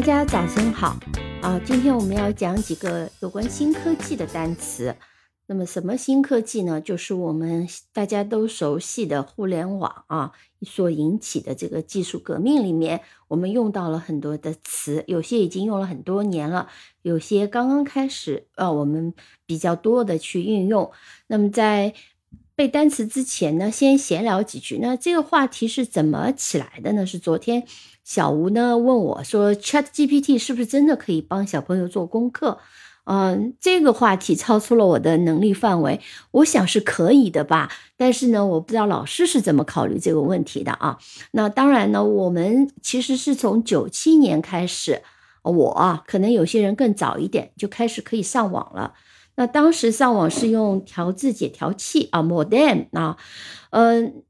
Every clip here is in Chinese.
大家早上好啊！今天我们要讲几个有关新科技的单词。那么，什么新科技呢？就是我们大家都熟悉的互联网啊，所引起的这个技术革命里面，我们用到了很多的词，有些已经用了很多年了，有些刚刚开始，呃，我们比较多的去运用。那么在背单词之前呢，先闲聊几句。那这个话题是怎么起来的呢？是昨天。小吴呢问我说：“Chat GPT 是不是真的可以帮小朋友做功课？”嗯，这个话题超出了我的能力范围。我想是可以的吧，但是呢，我不知道老师是怎么考虑这个问题的啊。那当然呢，我们其实是从九七年开始，我，可能有些人更早一点就开始可以上网了。那当时上网是用调制解调器啊，modem 啊，嗯。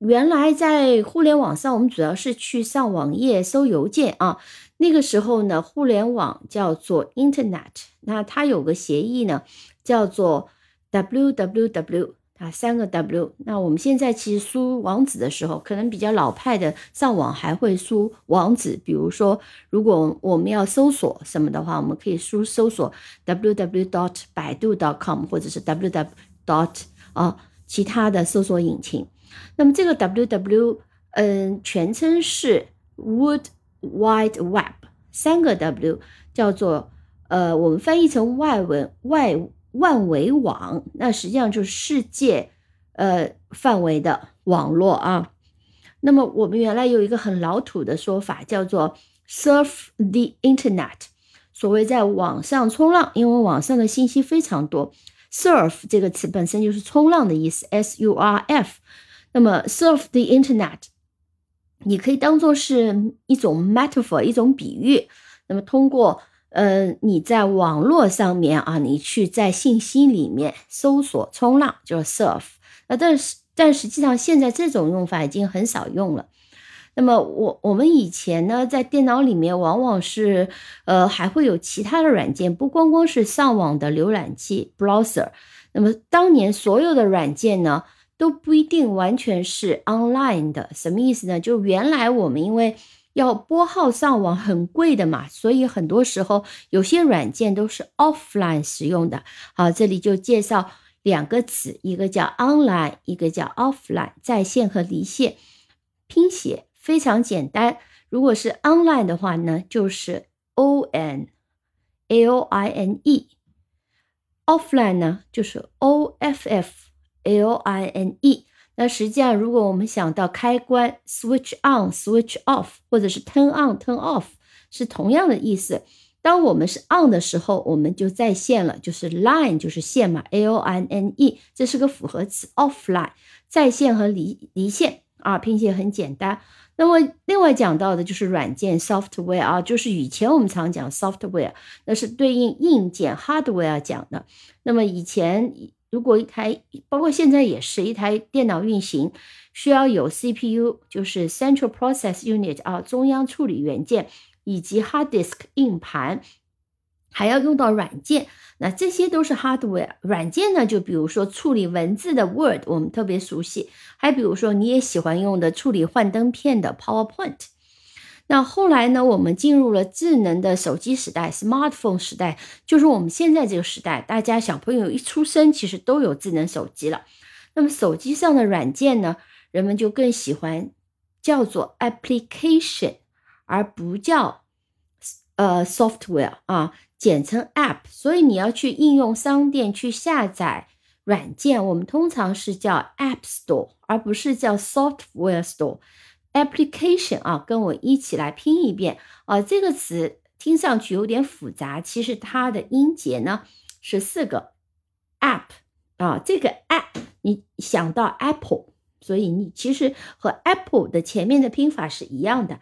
原来在互联网上，我们主要是去上网页收邮件啊。那个时候呢，互联网叫做 Internet，那它有个协议呢，叫做 www 啊，三个 W。那我们现在其实输网址的时候，可能比较老派的上网还会输网址，比如说如果我们要搜索什么的话，我们可以输搜索 www dot 百度 dot com 或者是 www dot 啊其他的搜索引擎。那么这个 W W，嗯，全称是 World Wide Web，三个 W 叫做呃，我们翻译成外文外万维网，那实际上就是世界呃范围的网络啊。那么我们原来有一个很老土的说法，叫做 Surf the Internet，所谓在网上冲浪，因为网上的信息非常多。Surf 这个词本身就是冲浪的意思，S U R F。那么，surf the internet，你可以当做是一种 metaphor，一种比喻。那么，通过呃你在网络上面啊，你去在信息里面搜索冲浪，就是 surf。那但是但实际上现在这种用法已经很少用了。那么我我们以前呢，在电脑里面往往是呃还会有其他的软件，不光光是上网的浏览器 browser。那么当年所有的软件呢？都不一定完全是 online 的，什么意思呢？就原来我们因为要拨号上网很贵的嘛，所以很多时候有些软件都是 offline 使用的。好，这里就介绍两个词，一个叫 online，一个叫 offline，在线和离线。拼写非常简单，如果是 online 的话呢，就是 o n l i n e；offline 呢，就是 o f f。L I N E，那实际上，如果我们想到开关，switch on，switch off，或者是 turn on，turn off，是同样的意思。当我们是 on 的时候，我们就在线了，就是 line 就是线嘛，L I N E，这是个复合词。offline 在线和离离线啊，拼写很简单。那么另外讲到的就是软件 software 啊，就是以前我们常讲 software，那是对应硬件 hardware 讲的。那么以前。如果一台，包括现在也是一台电脑运行，需要有 CPU，就是 Central Process Unit 啊，中央处理元件，以及 Hard Disk 硬盘，还要用到软件。那这些都是 Hardware。软件呢，就比如说处理文字的 Word，我们特别熟悉；还比如说你也喜欢用的处理幻灯片的 PowerPoint。那后来呢？我们进入了智能的手机时代，smartphone 时代，就是我们现在这个时代。大家小朋友一出生，其实都有智能手机了。那么手机上的软件呢，人们就更喜欢叫做 application，而不叫呃 software 啊，简称 app。所以你要去应用商店去下载软件，我们通常是叫 app store，而不是叫 software store。Application 啊，跟我一起来拼一遍啊。这个词听上去有点复杂，其实它的音节呢是四个 app 啊。这个 app 你想到 apple，所以你其实和 apple 的前面的拼法是一样的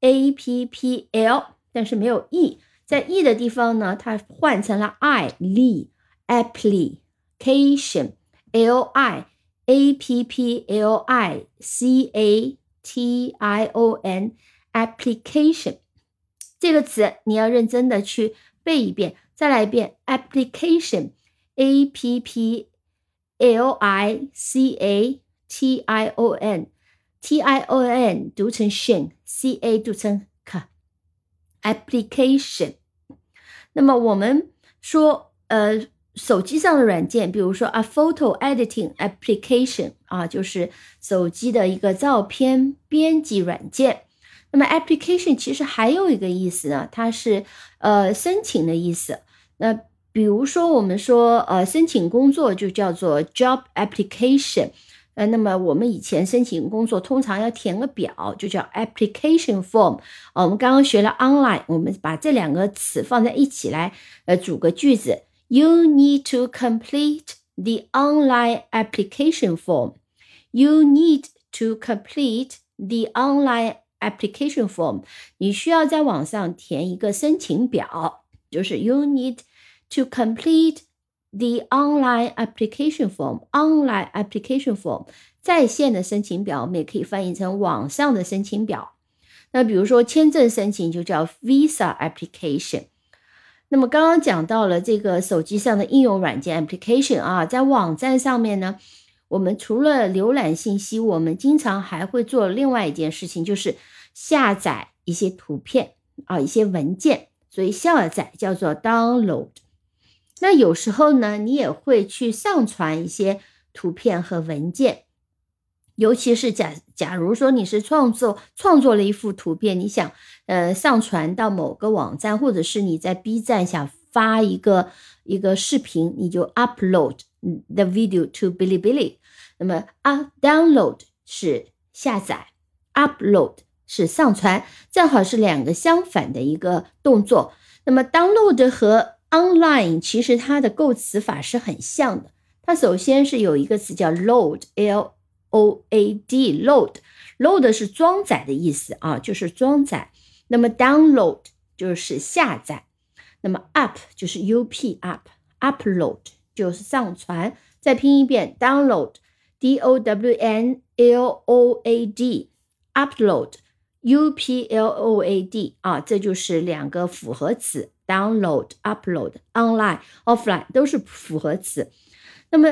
，a p p l，但是没有 e，在 e 的地方呢，它换成了 i，li，application，l i a p p l i c a。T I O N application 这个词你要认真的去背一遍，再来一遍 application A P P L I C A T I O N T I O N 读成 shin C A 读成 k application。那么我们说，呃，手机上的软件，比如说 a photo editing application 啊，就是手机的一个照片编辑软件。那么 application 其实还有一个意思呢，它是呃申请的意思。那比如说我们说呃申请工作就叫做 job application。呃，那么我们以前申请工作通常要填个表，就叫 application form。我们刚刚学了 online，我们把这两个词放在一起来，呃，组个句子。You need to complete the online application form. You need to complete the online application form. 你需要在网上填一个申请表，就是 you need to complete the online application form. Online application form 在线的申请表，我们也可以翻译成网上的申请表。那比如说签证申请就叫 visa application。 那么刚刚讲到了这个手机上的应用软件 application 啊，在网站上面呢，我们除了浏览信息，我们经常还会做另外一件事情，就是下载一些图片啊，一些文件。所以下载叫做 download。那有时候呢，你也会去上传一些图片和文件。尤其是假假如说你是创作创作了一幅图片，你想呃上传到某个网站，或者是你在 B 站想发一个一个视频，你就 upload the video to Bilibili。那么啊，download 是下载，upload 是上传，正好是两个相反的一个动作。那么 download 和 online 其实它的构词法是很像的。它首先是有一个词叫 load，l O A D load load 是装载的意思啊，就是装载。那么 download 就是下载。那么 up 就是 U P up upload 就是上传。再拼一遍 download D O W N L O A D upload U P L O A D 啊，这就是两个复合词 download upload online offline 都是复合词。那么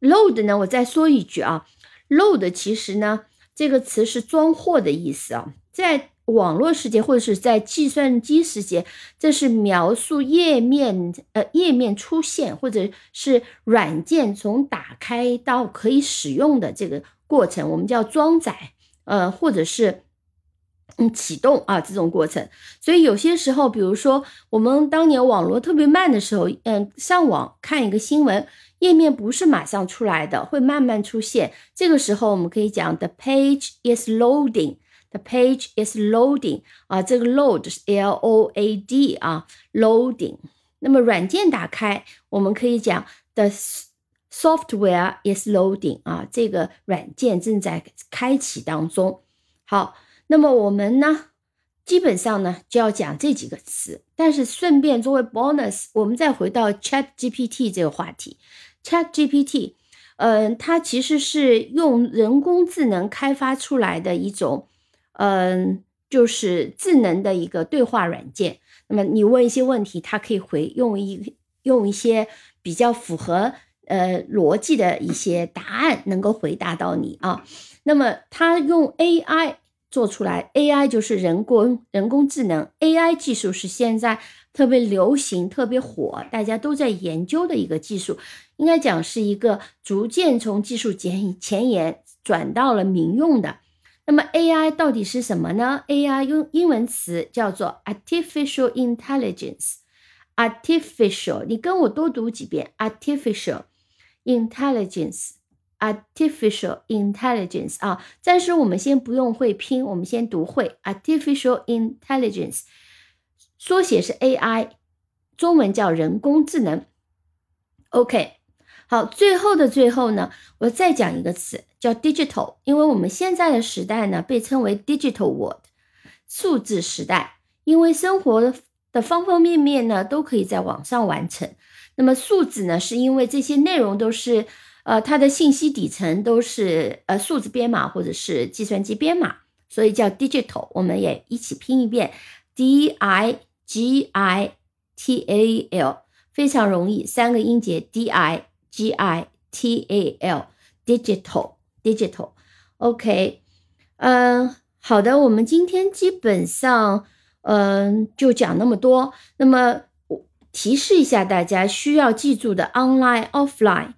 load 呢，我再说一句啊。Load 其实呢，这个词是装货的意思啊，在网络世界或者是在计算机世界，这是描述页面呃页面出现或者是软件从打开到可以使用的这个过程，我们叫装载呃或者是嗯启动啊这种过程。所以有些时候，比如说我们当年网络特别慢的时候，嗯，上网看一个新闻。页面不是马上出来的，会慢慢出现。这个时候，我们可以讲 the page is loading。the page is loading 啊，这个 load 是 L O A D 啊，loading。那么软件打开，我们可以讲 the software is loading 啊，这个软件正在开启当中。好，那么我们呢，基本上呢就要讲这几个词，但是顺便作为 bonus，我们再回到 Chat GPT 这个话题。Chat GPT，嗯，它其实是用人工智能开发出来的一种，嗯，就是智能的一个对话软件。那么你问一些问题，它可以回用一用一些比较符合呃逻辑的一些答案，能够回答到你啊。那么它用 AI 做出来，AI 就是人工人工智能，AI 技术是现在。特别流行、特别火，大家都在研究的一个技术，应该讲是一个逐渐从技术前前沿转到了民用的。那么 AI 到底是什么呢？AI 用英文词叫做 artificial intelligence。artificial，你跟我多读几遍 artificial Intelligence Artificial intelligence 啊。暂时我们先不用会拼，我们先读会 artificial intelligence。缩写是 AI，中文叫人工智能。OK，好，最后的最后呢，我再讲一个词叫 digital，因为我们现在的时代呢被称为 digital world，数字时代，因为生活的方方面面呢都可以在网上完成。那么数字呢，是因为这些内容都是呃它的信息底层都是呃数字编码或者是计算机编码，所以叫 digital。我们也一起拼一遍。D I G I T A L 非常容易，三个音节 D I G I T A L digital digital OK，嗯，好的，我们今天基本上嗯，就讲那么多。那么我提示一下大家需要记住的：online、offline、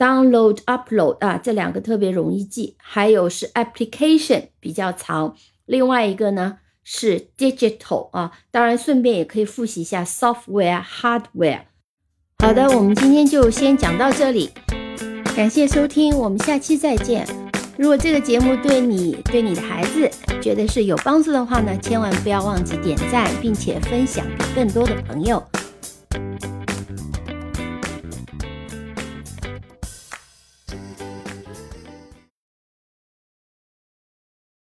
download、upload 啊，这两个特别容易记。还有是 application 比较长，另外一个呢是 digital 啊。当然，顺便也可以复习一下 software、hardware。好的，我们今天就先讲到这里，感谢收听，我们下期再见。如果这个节目对你、对你的孩子觉得是有帮助的话呢，千万不要忘记点赞，并且分享给更多的朋友。